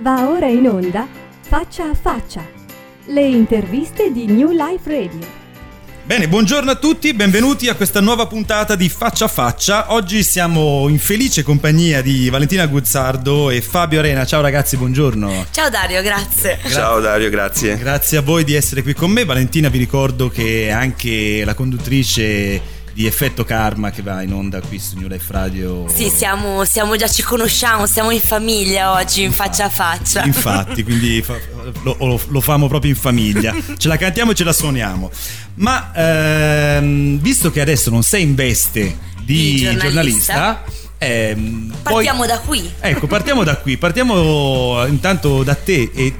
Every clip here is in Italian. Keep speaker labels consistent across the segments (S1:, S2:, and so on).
S1: Va ora in onda Faccia a Faccia, le interviste di New Life Radio.
S2: Bene, buongiorno a tutti, benvenuti a questa nuova puntata di Faccia a Faccia. Oggi siamo in felice compagnia di Valentina Guzzardo e Fabio Arena. Ciao ragazzi, buongiorno.
S3: Ciao Dario, grazie.
S4: Gra- Ciao Dario, grazie.
S2: Grazie a voi di essere qui con me. Valentina vi ricordo che è anche la conduttrice di Effetto Karma che va in onda qui su New Life Radio.
S3: Sì, siamo, siamo già, ci conosciamo, siamo in famiglia oggi, in faccia a faccia.
S2: Infatti, quindi fa, lo, lo, lo famo proprio in famiglia. Ce la cantiamo e ce la suoniamo. Ma ehm, visto che adesso non sei in veste di, di giornalista, giornalista
S3: eh, partiamo poi, da qui.
S2: Ecco, partiamo da qui. Partiamo intanto da te e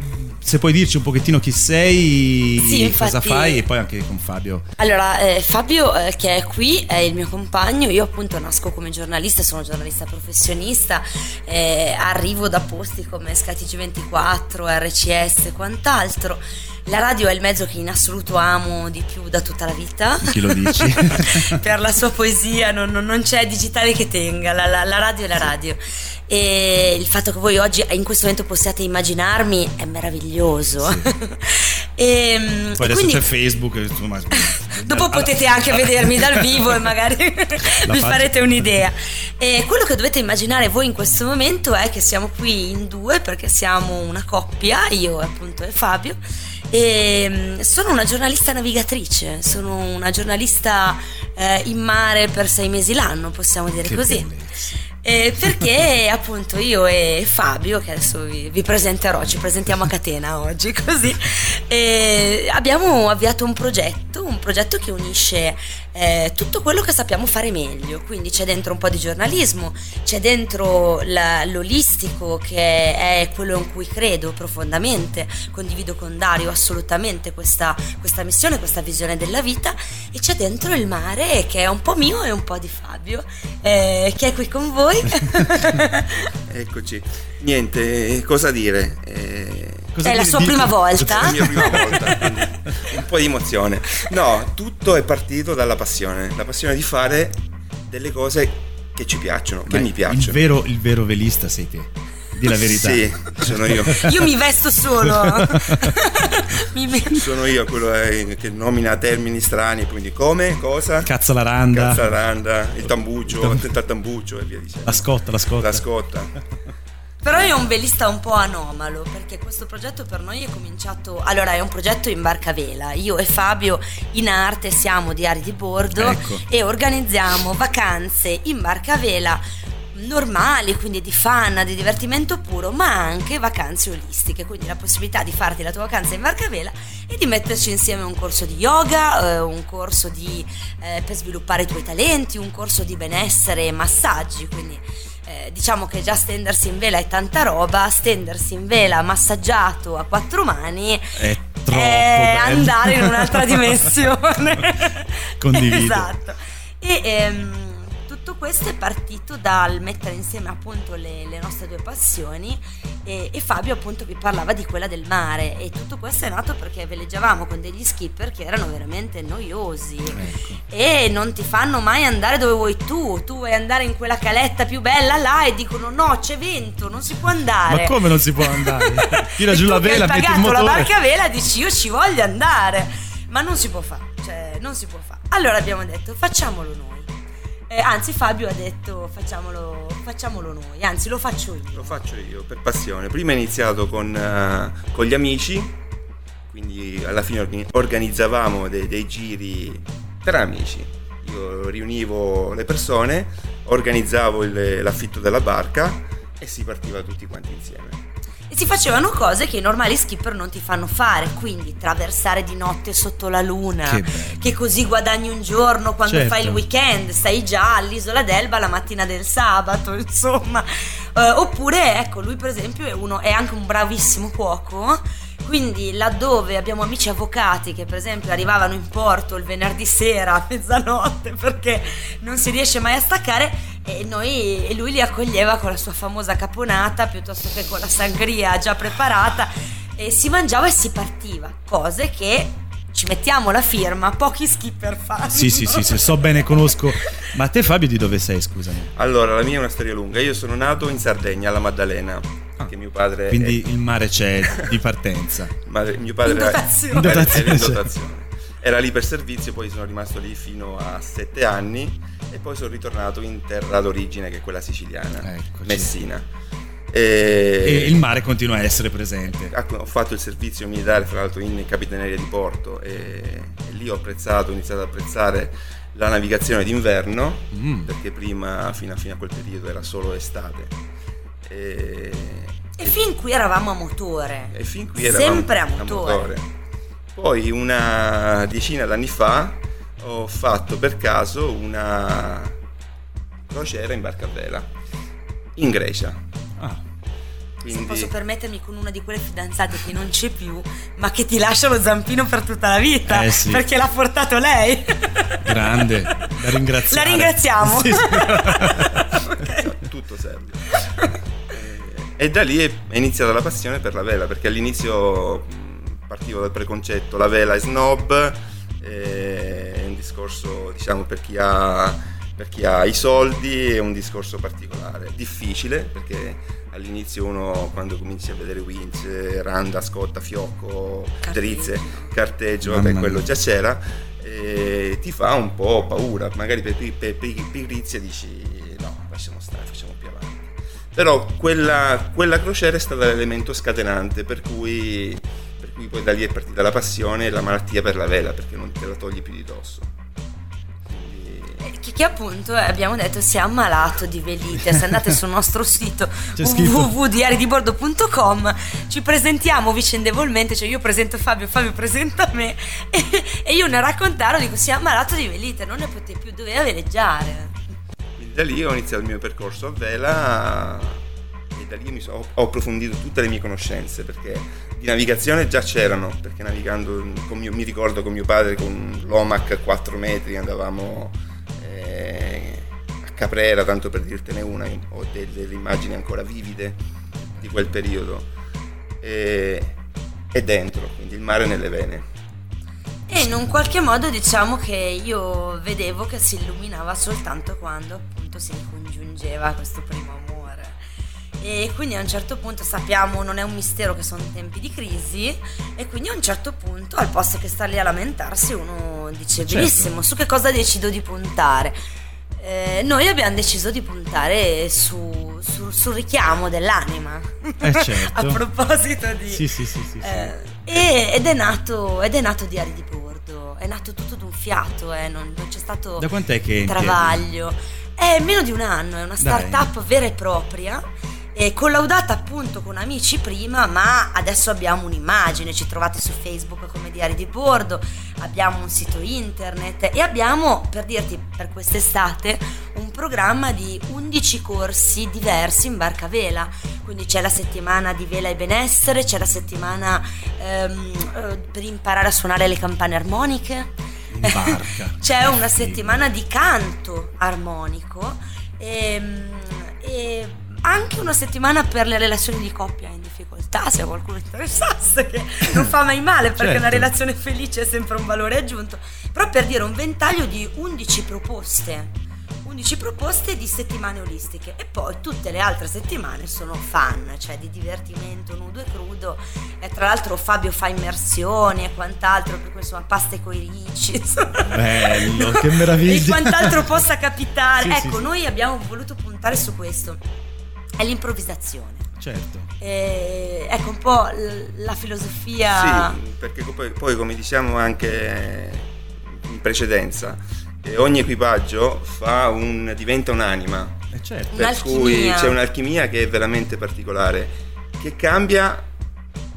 S2: se puoi dirci un pochettino chi sei, sì, infatti, cosa fai e poi anche con Fabio.
S3: Allora, eh, Fabio eh, che è qui è il mio compagno, io appunto nasco come giornalista, sono giornalista professionista, eh, arrivo da posti come SkyTG24, RCS e quant'altro. La radio è il mezzo che in assoluto amo di più da tutta la vita.
S2: Chi lo dici?
S3: per la sua poesia non, non, c'è digitale che tenga, la, la, la radio è la radio e il fatto che voi oggi in questo momento possiate immaginarmi è meraviglioso. Sì.
S2: e, Poi adesso quindi, c'è Facebook, insomma,
S3: dopo potete anche vedermi dal vivo e magari vi farete un'idea. E quello che dovete immaginare voi in questo momento è che siamo qui in due perché siamo una coppia, io appunto e Fabio. E sono una giornalista navigatrice, sono una giornalista eh, in mare per sei mesi l'anno, possiamo dire che così. Bellezza. Eh, perché appunto io e Fabio, che adesso vi, vi, presenterò, ci presentiamo a catena oggi così, eh, abbiamo avviato un progetto, un progetto che unisce eh, tutto quello che sappiamo fare meglio, quindi c'è dentro un po' di giornalismo, c'è dentro la, l'olistico che è quello in cui credo profondamente, condivido con Dario assolutamente questa, questa missione, questa visione della vita e c'è dentro il mare che è un po' mio e un po' di Fabio, eh, che è qui con voi.
S4: Eccoci, niente, cosa dire? Eh,
S3: Cosa è la sua prima volta?
S4: È la mia prima volta, un po' di emozione. No, tutto è partito dalla passione, la passione di fare delle cose che ci piacciono, che mi piacciono.
S2: Il vero, il vero velista sei te. Di la verità.
S4: Sì, sono io.
S3: Io mi vesto solo.
S4: mi sono io quello che nomina termini strani, quindi come, cosa?
S2: Cazzalaranda.
S4: Cazzalaranda, il tambuccio, il tambuccio e via dicendo.
S2: La scotta, la scotta.
S4: La scotta.
S3: Però è un velista un po' anomalo perché questo progetto per noi è cominciato. Allora, è un progetto in barca vela. Io e Fabio in arte siamo diari di bordo ecco. e organizziamo vacanze in barca vela normali, quindi di fun, di divertimento puro, ma anche vacanze olistiche, quindi la possibilità di farti la tua vacanza in barca vela e di metterci insieme un corso di yoga, eh, un corso di, eh, per sviluppare i tuoi talenti, un corso di benessere e massaggi, quindi eh, diciamo che già stendersi in vela è tanta roba, stendersi in vela massaggiato a quattro mani
S2: è, troppo
S3: è andare in un'altra dimensione.
S2: Condivido.
S3: esatto. E ehm, tutto questo è partito dal mettere insieme appunto le, le nostre due passioni e, e, Fabio appunto vi parlava di quella del mare e tutto questo è nato perché veleggiavamo con degli skipper che erano veramente noiosi ecco. e non ti fanno mai andare dove vuoi tu, tu vuoi andare in quella caletta più bella là e dicono no c'è vento, non si può andare.
S2: Ma come non si può andare? Tira giù la vela, metti il motore.
S3: la barca vela dici io ci voglio andare, ma non si può fare, cioè non si può fare. Allora abbiamo detto facciamolo noi eh, anzi, Fabio ha detto facciamolo, facciamolo, noi, anzi lo faccio io.
S4: Lo faccio io per passione. Prima ho iniziato con, uh, con gli amici, quindi alla fine organizzavamo dei, dei giri tra amici. Io riunivo le persone, organizzavo il, l'affitto della barca e si partiva tutti quanti insieme
S3: e si facevano cose che i normali skipper non ti fanno fare, quindi traversare di notte sotto la luna, che, che così guadagni un giorno quando certo. fai il weekend, stai già all'isola d'Elba la mattina del sabato, insomma. Uh, oppure, ecco, lui per esempio è, uno, è anche un bravissimo cuoco quindi laddove abbiamo amici avvocati che per esempio arrivavano in porto il venerdì sera a mezzanotte perché non si riesce mai a staccare e, noi, e lui li accoglieva con la sua famosa caponata piuttosto che con la sangria già preparata e si mangiava e si partiva, cose che ci mettiamo la firma, pochi skipper fanno.
S2: Sì, sì, sì, sì, so bene, conosco. Ma te Fabio di dove sei, scusami?
S4: Allora, la mia è una storia lunga. Io sono nato in Sardegna, alla Maddalena ah, mio padre...
S2: Quindi è... il mare c'è di partenza.
S4: Madre, mio padre in
S3: dotazione.
S4: Era, in dotazione. Era, in dotazione. era lì per servizio, poi sono rimasto lì fino a sette anni e poi sono ritornato in terra d'origine che è quella siciliana, Eccoci. Messina.
S2: E, e, il mare continua a essere presente.
S4: Ho fatto il servizio militare, fra l'altro, in capitaneria di porto e, e lì ho apprezzato, ho iniziato ad apprezzare la navigazione d'inverno, mm. perché prima, fino a, fino a, quel periodo, era solo estate.
S3: E, e, e fin qui eravamo a motore.
S4: E fin qui eravamo
S3: sempre a motore. a motore.
S4: Poi una decina d'anni fa ho fatto per caso una crociera in barca a vela in Grecia.
S3: Quindi... Se posso permettermi con una di quelle fidanzate che non c'è più, ma che ti lascia lo zampino per tutta la vita, eh sì. perché l'ha portato lei.
S2: Grande, la ringraziamo.
S3: La ringraziamo. Sì, sì.
S4: okay. Tutto serve. E da lì è iniziata la passione per la vela, perché all'inizio partivo dal preconcetto la vela è snob, è un discorso diciamo per chi ha per chi ha i soldi è un discorso particolare, difficile perché all'inizio uno quando cominci a vedere Winch, Randa, Scotta, Fiocco, Drizze, Carteggio, vabbè quello già c'era, e ti fa un po' paura, magari per, per, per pigrizia dici no, lasciamo stare, facciamo più avanti. Però quella, quella crociera è stata l'elemento scatenante per cui, per cui poi da lì è partita la passione e la malattia per la vela perché non te la togli più di dosso
S3: che appunto eh, abbiamo detto si è ammalato di velite. Se andate sul nostro sito www.diaridibordo.com ci presentiamo vicendevolmente, cioè io presento Fabio, Fabio presenta me e, e io ne raccontaro, dico si è ammalato di velite, non ne poteva più, doveva veleggiare.
S4: Da lì ho iniziato il mio percorso a vela e da lì mi so, ho approfondito tutte le mie conoscenze perché di navigazione già c'erano, perché navigando mio, mi ricordo con mio padre con l'OMAC a 4 metri andavamo a Caprera, tanto per dirtene una, ho delle, delle immagini ancora vivide di quel periodo. E, è dentro, quindi il mare nelle vene.
S3: E in un qualche modo diciamo che io vedevo che si illuminava soltanto quando appunto si congiungeva questo primo amore. E quindi a un certo punto sappiamo, non è un mistero che sono tempi di crisi, e quindi a un certo punto, al posto che star lì a lamentarsi, uno dice certo. benissimo, su che cosa decido di puntare? Eh, noi abbiamo deciso di puntare su, su, sul richiamo dell'anima.
S2: Eh certo.
S3: a proposito di...
S2: Sì, sì, sì. sì,
S3: eh, ed, è nato, ed è nato Diari di Bordo, è nato tutto d'un fiato, eh, non, non, c'è stato
S2: da quant'è che
S3: travaglio. È meno di un anno, è una start-up Dai. vera e propria eh, collaudata appunto con amici prima, ma adesso abbiamo un'immagine, ci trovate su Facebook come Diari di Bordo, abbiamo un sito internet e abbiamo, per dirti, per quest'estate un programma di 11 corsi diversi in barca vela, quindi c'è la settimana di vela e benessere, c'è la settimana ehm, eh, per imparare a suonare le campane armoniche, c'è una settimana di canto armonico e, ehm, e anche una settimana per le relazioni di coppia in difficoltà, se qualcuno interessasse, che non fa mai male perché certo. una relazione felice è sempre un valore aggiunto, però per dire un ventaglio di 11 proposte 11 proposte di settimane olistiche e poi tutte le altre settimane sono fan, cioè di divertimento nudo e crudo e tra l'altro Fabio fa immersioni e quant'altro, per cui insomma paste coi ricci.
S2: Bello, che meraviglia!
S3: e quant'altro possa capitare. Sì, ecco, sì, noi sì. abbiamo voluto puntare su questo è l'improvvisazione.
S2: Certo.
S3: E, ecco un po' la filosofia.
S4: Sì, perché poi, poi come diciamo anche in precedenza, eh, ogni equipaggio un, diventa un'anima.
S2: Eh certo.
S4: Per cui c'è un'alchimia che è veramente particolare, che cambia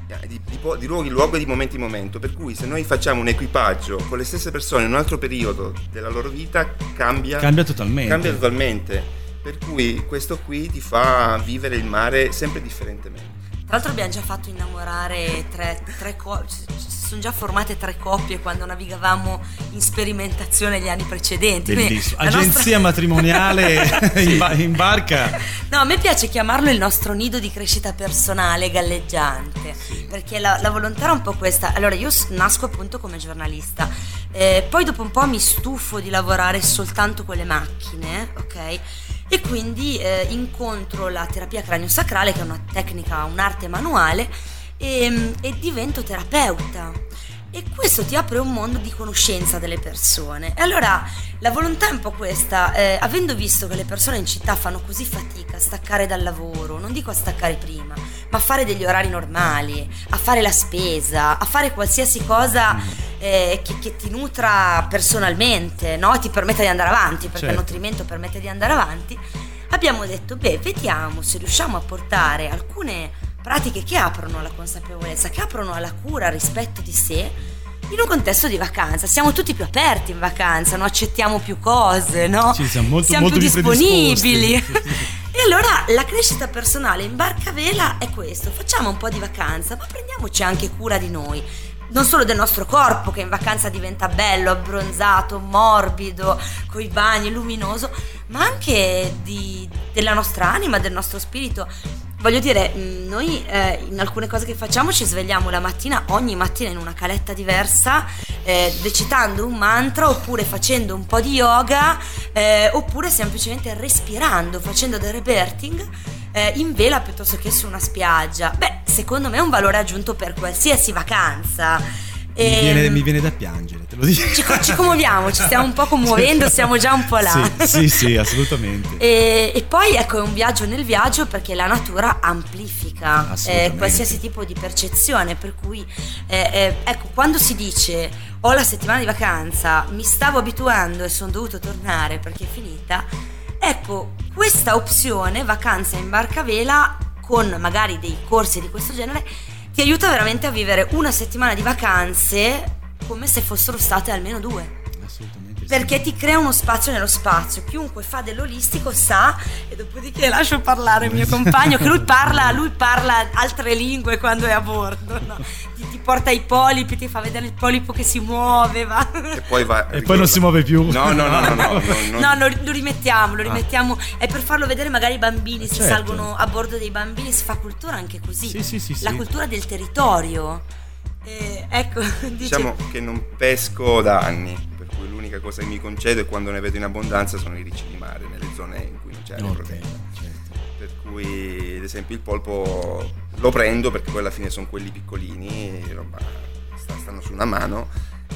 S4: eh, di, di, di, luogo in luogo e di momento in momento. Per cui se noi facciamo un equipaggio con le stesse persone in un altro periodo della loro vita, cambia,
S2: cambia totalmente.
S4: Cambia totalmente per cui questo qui ti fa vivere il mare sempre differentemente.
S3: Tra l'altro abbiamo già fatto innamorare tre, tre coppie, si sono già formate tre coppie quando navigavamo in sperimentazione gli anni precedenti.
S2: Bellissimo. Agenzia nostra... matrimoniale in, in, barca.
S3: No, a me piace chiamarlo il nostro nido di crescita personale galleggiante, sì. perché la, la, volontà era un po' questa. Allora, io nasco appunto come giornalista, eh, poi dopo un po' mi stufo di lavorare soltanto con le macchine, ok? E quindi eh, incontro la terapia cranio-sacrale che è una tecnica, un'arte manuale e, e divento terapeuta e questo ti apre un mondo di conoscenza delle persone. E allora la volontà è un po' questa, eh, avendo visto che le persone in città fanno così fatica a staccare dal lavoro, non dico a staccare prima, ma a fare degli orari normali, a fare la spesa, a fare qualsiasi cosa. Eh, che, che, ti nutra personalmente, no? ti permetta di andare avanti, perché certo. il nutrimento permette di andare avanti, abbiamo detto, beh, vediamo se riusciamo a portare alcune pratiche che aprono alla consapevolezza, che aprono alla cura, al rispetto di sé, in un contesto di vacanza. Siamo tutti più aperti in vacanza, non accettiamo più cose, no?
S2: Sì, siamo molto,
S3: siamo
S2: molto
S3: più disponibili. e allora la crescita personale in barca vela è questo, facciamo un po' di vacanza, ma prendiamoci anche cura di noi. Non solo del nostro corpo che in vacanza diventa bello, abbronzato, morbido, coi bagni, luminoso, ma anche di, della nostra anima, del nostro spirito voglio dire, mm, noi eh, in alcune cose che facciamo ci svegliamo la mattina, ogni mattina in una caletta diversa, eh, recitando un mantra oppure facendo un po' di yoga eh, oppure semplicemente respirando, facendo del rebirthing eh, in vela piuttosto che su una spiaggia. Beh, secondo me è un valore aggiunto per qualsiasi vacanza.
S2: Mi viene, ehm, mi viene, da piangere, te lo dico.
S3: Ci, ci, commuoviamo, ci stiamo un po' commuovendo, siamo già un po' là.
S2: Sì, sì, sì assolutamente.
S3: E, e, poi ecco, è un viaggio nel viaggio perché la natura amplifica eh, qualsiasi tipo di percezione, per cui eh, eh, ecco, quando si dice ho la settimana di vacanza, mi stavo abituando e sono dovuto tornare perché è finita, ecco, questa opzione, vacanza in barca vela, con magari dei corsi di questo genere, ti aiuta veramente a vivere una settimana di vacanze come se fossero state almeno due. Assolutamente. Perché ti crea uno spazio nello spazio. Chiunque fa dell'olistico sa, e dopodiché lascio parlare il mio compagno, che lui parla, lui parla altre lingue quando è a bordo. No? Ti, ti, porta i polipi, ti fa vedere il polipo che si muove. Va.
S4: E poi, va,
S2: e poi non si muove più.
S4: No, no, no, no. no,
S3: no, no lo, lo, rimettiamo, lo ah. rimettiamo. Ah. È per farlo vedere magari ai bambini, certo. se salgono a bordo dei bambini, si fa cultura anche così.
S2: Sì, sì, sì,
S3: La cultura del territorio. Eh, ecco,
S4: diciamo che non pesco da anni, cui l'unica cosa che mi concedo è quando ne vedo in abbondanza sono i ricci di mare, nelle zone in cui non c'è okay, protetta. Certo. Per cui, ad esempio, il polpo lo prendo perché poi alla fine sono quelli piccolini, roba, stanno su una mano.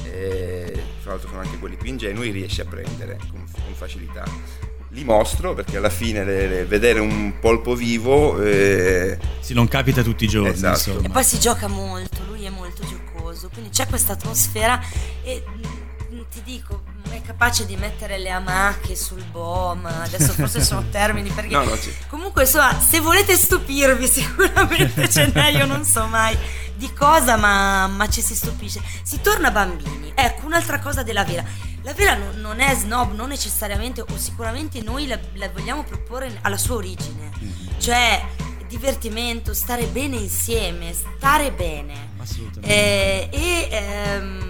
S4: E tra l'altro sono anche quelli più ingenui, riesci a prendere con, con facilità li mostro perché alla fine le, le, vedere un polpo vivo eh...
S2: sì, non capita tutti i giorni esatto.
S3: e poi si gioca molto lui è molto giocoso quindi c'è questa atmosfera e ti dico è capace di mettere le amache sul boom adesso forse sono termini perché
S4: no, no,
S3: comunque insomma se volete stupirvi sicuramente ce n'è io non so mai di cosa ma, ma ci si stupisce si torna bambini ecco un'altra cosa della vera la vera non, non è snob, non necessariamente, o sicuramente noi la, la vogliamo proporre alla sua origine. Mm-hmm. Cioè, divertimento, stare bene insieme, stare bene.
S2: Assolutamente.
S3: Eh, e, ehm,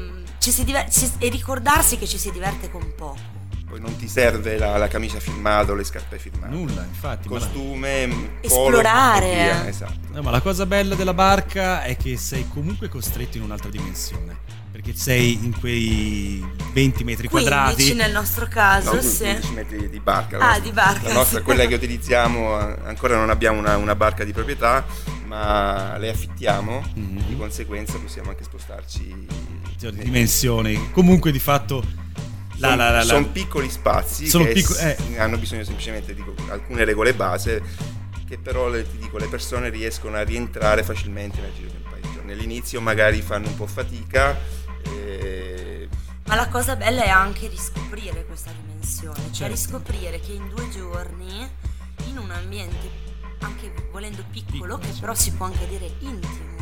S3: diver- ci, e ricordarsi che ci si diverte con poco
S4: poi non ti serve la, la, camicia firmata o le scarpe firmate.
S2: Nulla, infatti.
S4: Costume,
S3: ma... esplorare.
S4: Esatto.
S2: No, ma la cosa bella della barca è che sei comunque costretto in un'altra dimensione perché sei in quei 20 metri 15 quadrati.
S3: nel nostro caso,
S4: no,
S3: sì.
S4: 15 metri di barca.
S3: Ah, di barca.
S4: La nostra, sì. quella che utilizziamo, ancora non abbiamo una, una barca di proprietà, ma le affittiamo, mm-hmm. di conseguenza possiamo anche spostarci.
S2: Cioè, di dimensioni. Comunque di fatto...
S4: La, la, la, sono piccoli spazi
S2: sono
S4: che
S2: piccoli, eh.
S4: hanno bisogno semplicemente di alcune regole base che però le, ti dico, le persone riescono a rientrare facilmente nel giro di un paio Nell'inizio magari fanno un po' fatica,
S3: e... Ma la cosa bella è anche riscoprire questa dimensione, cioè certo. riscoprire che in due giorni, in un ambiente anche volendo piccolo, piccolo che però si può anche dire intimo,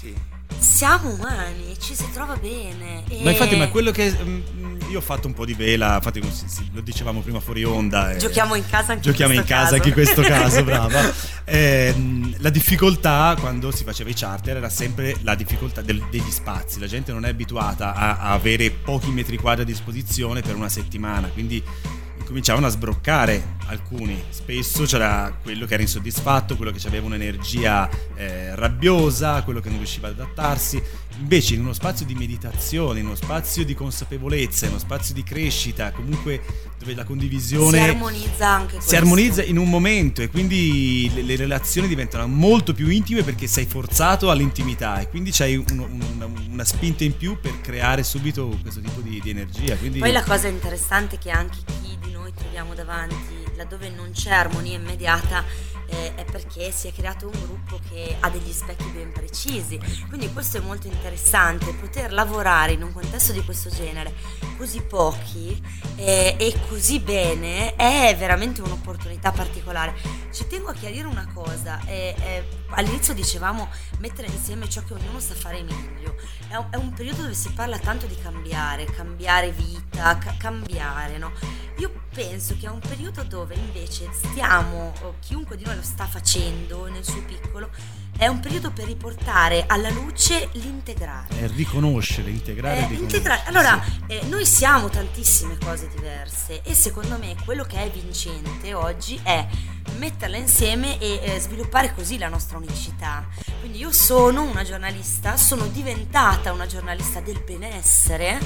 S4: sì.
S3: siamo umani, ci si trova bene.
S2: E... Ma infatti, ma quello che mm, io ho fatto un po' di vela, infatti lo dicevamo prima fuori onda.
S3: Giochiamo in casa anche
S2: Giochiamo in, casa
S3: caso.
S2: anche in questo caso, brava. Eh, la difficoltà quando si faceva i charter era sempre la difficoltà del, degli spazi. La gente non è abituata a, a avere pochi metri quadri a disposizione per una settimana, quindi cominciavano a sbroccare alcuni. Spesso c'era quello che era insoddisfatto, quello che aveva un'energia eh, rabbiosa, quello che non riusciva ad adattarsi. Invece in uno spazio di meditazione, in uno spazio di consapevolezza, in uno spazio di crescita, comunque dove la condivisione
S3: si armonizza anche questo.
S2: si armonizza in un momento e quindi le, le, relazioni diventano molto più intime perché sei forzato all'intimità e quindi c'hai un, un, una, spinta in più per creare subito questo tipo di, di energia. Quindi...
S3: Poi la cosa interessante è che anche chi noi troviamo davanti laddove non c'è armonia immediata eh, è perché si è creato un gruppo che ha degli specchi ben precisi. Quindi questo è molto interessante, poter lavorare in un contesto di questo genere, così pochi eh, e così bene, è veramente un'opportunità particolare. Ci tengo a chiarire una cosa, eh, all'inizio dicevamo mettere insieme ciò che ognuno sa fare meglio, è un, è un periodo dove si parla tanto di cambiare, cambiare vita, ca- cambiare, no? Io penso che è un periodo dove invece stiamo, chiunque di noi lo sta facendo nel suo piccolo, è un periodo per riportare alla luce l'integrare.
S2: È riconoscere, integrare.
S3: Eh, integrare. Allora, sì. eh, noi siamo tantissime cose diverse e secondo me quello che è vincente oggi è metterle insieme e eh, sviluppare così la nostra unicità. Quindi io sono una giornalista, sono diventata una giornalista del benessere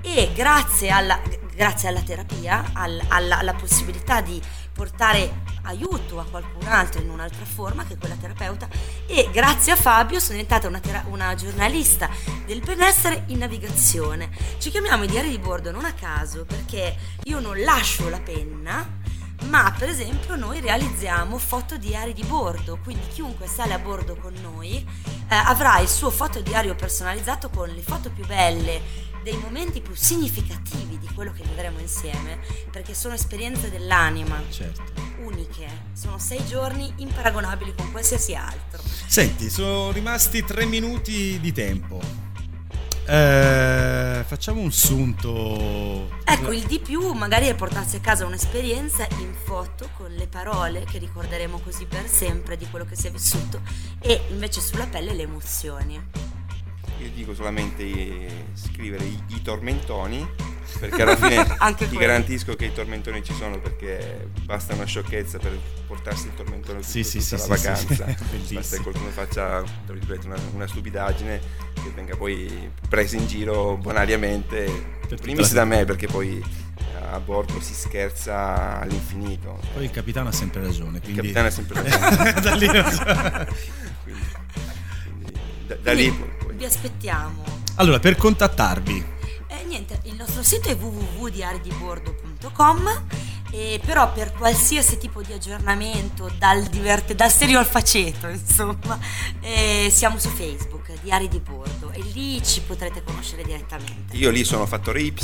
S3: e grazie alla, grazie alla terapia, al, alla, alla possibilità di portare aiuto a qualcun altro in un'altra forma che quella terapeuta e grazie a Fabio sono diventata una, tera- una, giornalista del benessere in navigazione. Ci chiamiamo i diari di bordo non a caso perché io non lascio la penna ma per esempio noi realizziamo fotodiari di bordo, quindi chiunque sale a bordo con noi eh, avrà il suo fotodiario personalizzato con le foto più belle dei momenti più significativi di quello che vivremo insieme, perché sono esperienze dell'anima.
S2: Certo.
S3: Uniche, sono sei giorni imparagonabili con qualsiasi altro.
S2: Senti, sono rimasti tre minuti di tempo. Eh, facciamo un sunto.
S3: Ecco, il di più magari è portarsi a casa un'esperienza in foto con le parole che ricorderemo così per sempre di quello che si è vissuto e invece sulla pelle le emozioni
S4: io dico solamente scrivere i, i tormentoni perché alla fine ti quello. garantisco che i tormentoni ci sono perché basta una sciocchezza per portarsi il tormentone sì, sì, tutta sì, la vacanza. sì, basta che qualcuno faccia una, una, stupidaggine che venga poi presa in giro bonariamente primis da me perché poi a bordo si scherza all'infinito.
S2: Poi il capitano ha sempre ragione quindi...
S4: il capitano ha sempre ragione. Da lì quindi,
S3: quindi, da, da lì vi aspettiamo?
S2: Allora, per contattarvi.
S3: Eh, niente, il nostro sito è www.diaridibordo.com e però per qualsiasi tipo di aggiornamento dal, diverte, dal serio al faceto insomma eh, siamo su Facebook Diari di Bordo e lì ci potrete conoscere direttamente
S4: io lì sono fattore Y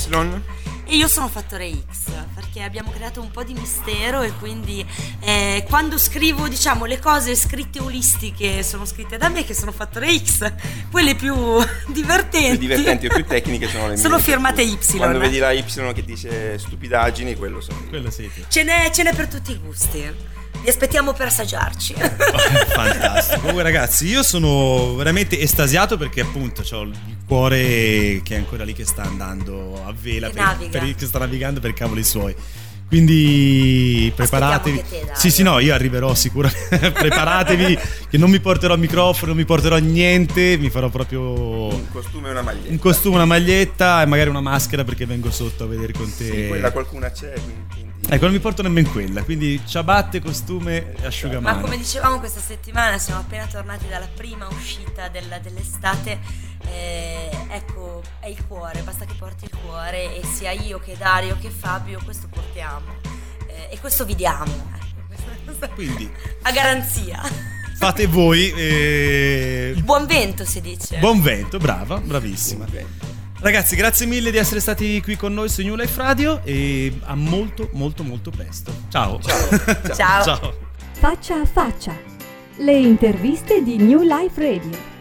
S3: e io sono fattore X perché abbiamo creato un po' di mistero e quindi eh, quando scrivo diciamo le cose scritte olistiche sono scritte da me che sono fattore X quelle più divertenti
S4: più divertenti o più tecniche sono le mie
S3: sono firmate Y
S4: quando vedi la Y che dice stupidaggini quello sono io.
S2: quello sì.
S3: ce n'è, ce n'è per tutti i gusti vi aspettiamo per assaggiarci.
S2: Fantastico. Comunque, ragazzi, io sono veramente estasiato perché appunto ho il cuore che è ancora lì che sta andando a vela, per, per, che sta navigando per cavoli suoi. Quindi preparatevi. Te, sì, sì, no, io arriverò sicuramente. preparatevi che non mi porterò il microfono, non mi porterò niente, mi farò proprio
S4: un costume e una maglietta.
S2: Un costume, una maglietta e magari una maschera perché vengo sotto a vedere con te.
S4: Sì, quella qualcuna c'è, quindi
S2: Ecco, non mi porto nemmeno quella, quindi ciabatte, costume e asciugamano.
S3: Ma come dicevamo questa settimana siamo appena tornati dalla prima uscita della, dell'estate, eh, ecco, è il cuore, basta che porti il cuore e sia io che Dario che Fabio questo portiamo eh, e questo vi diamo. Ecco,
S2: quindi,
S3: a garanzia.
S2: Fate voi. Eh...
S3: Il buon vento si dice.
S2: Buon vento, brava, bravissima. Buon vento. Ragazzi, grazie mille di essere stati qui con noi su New Life Radio e a molto, molto, molto presto. Ciao.
S4: Ciao.
S3: Ciao. Ciao.
S1: Faccia a faccia. Le interviste di New Life Radio.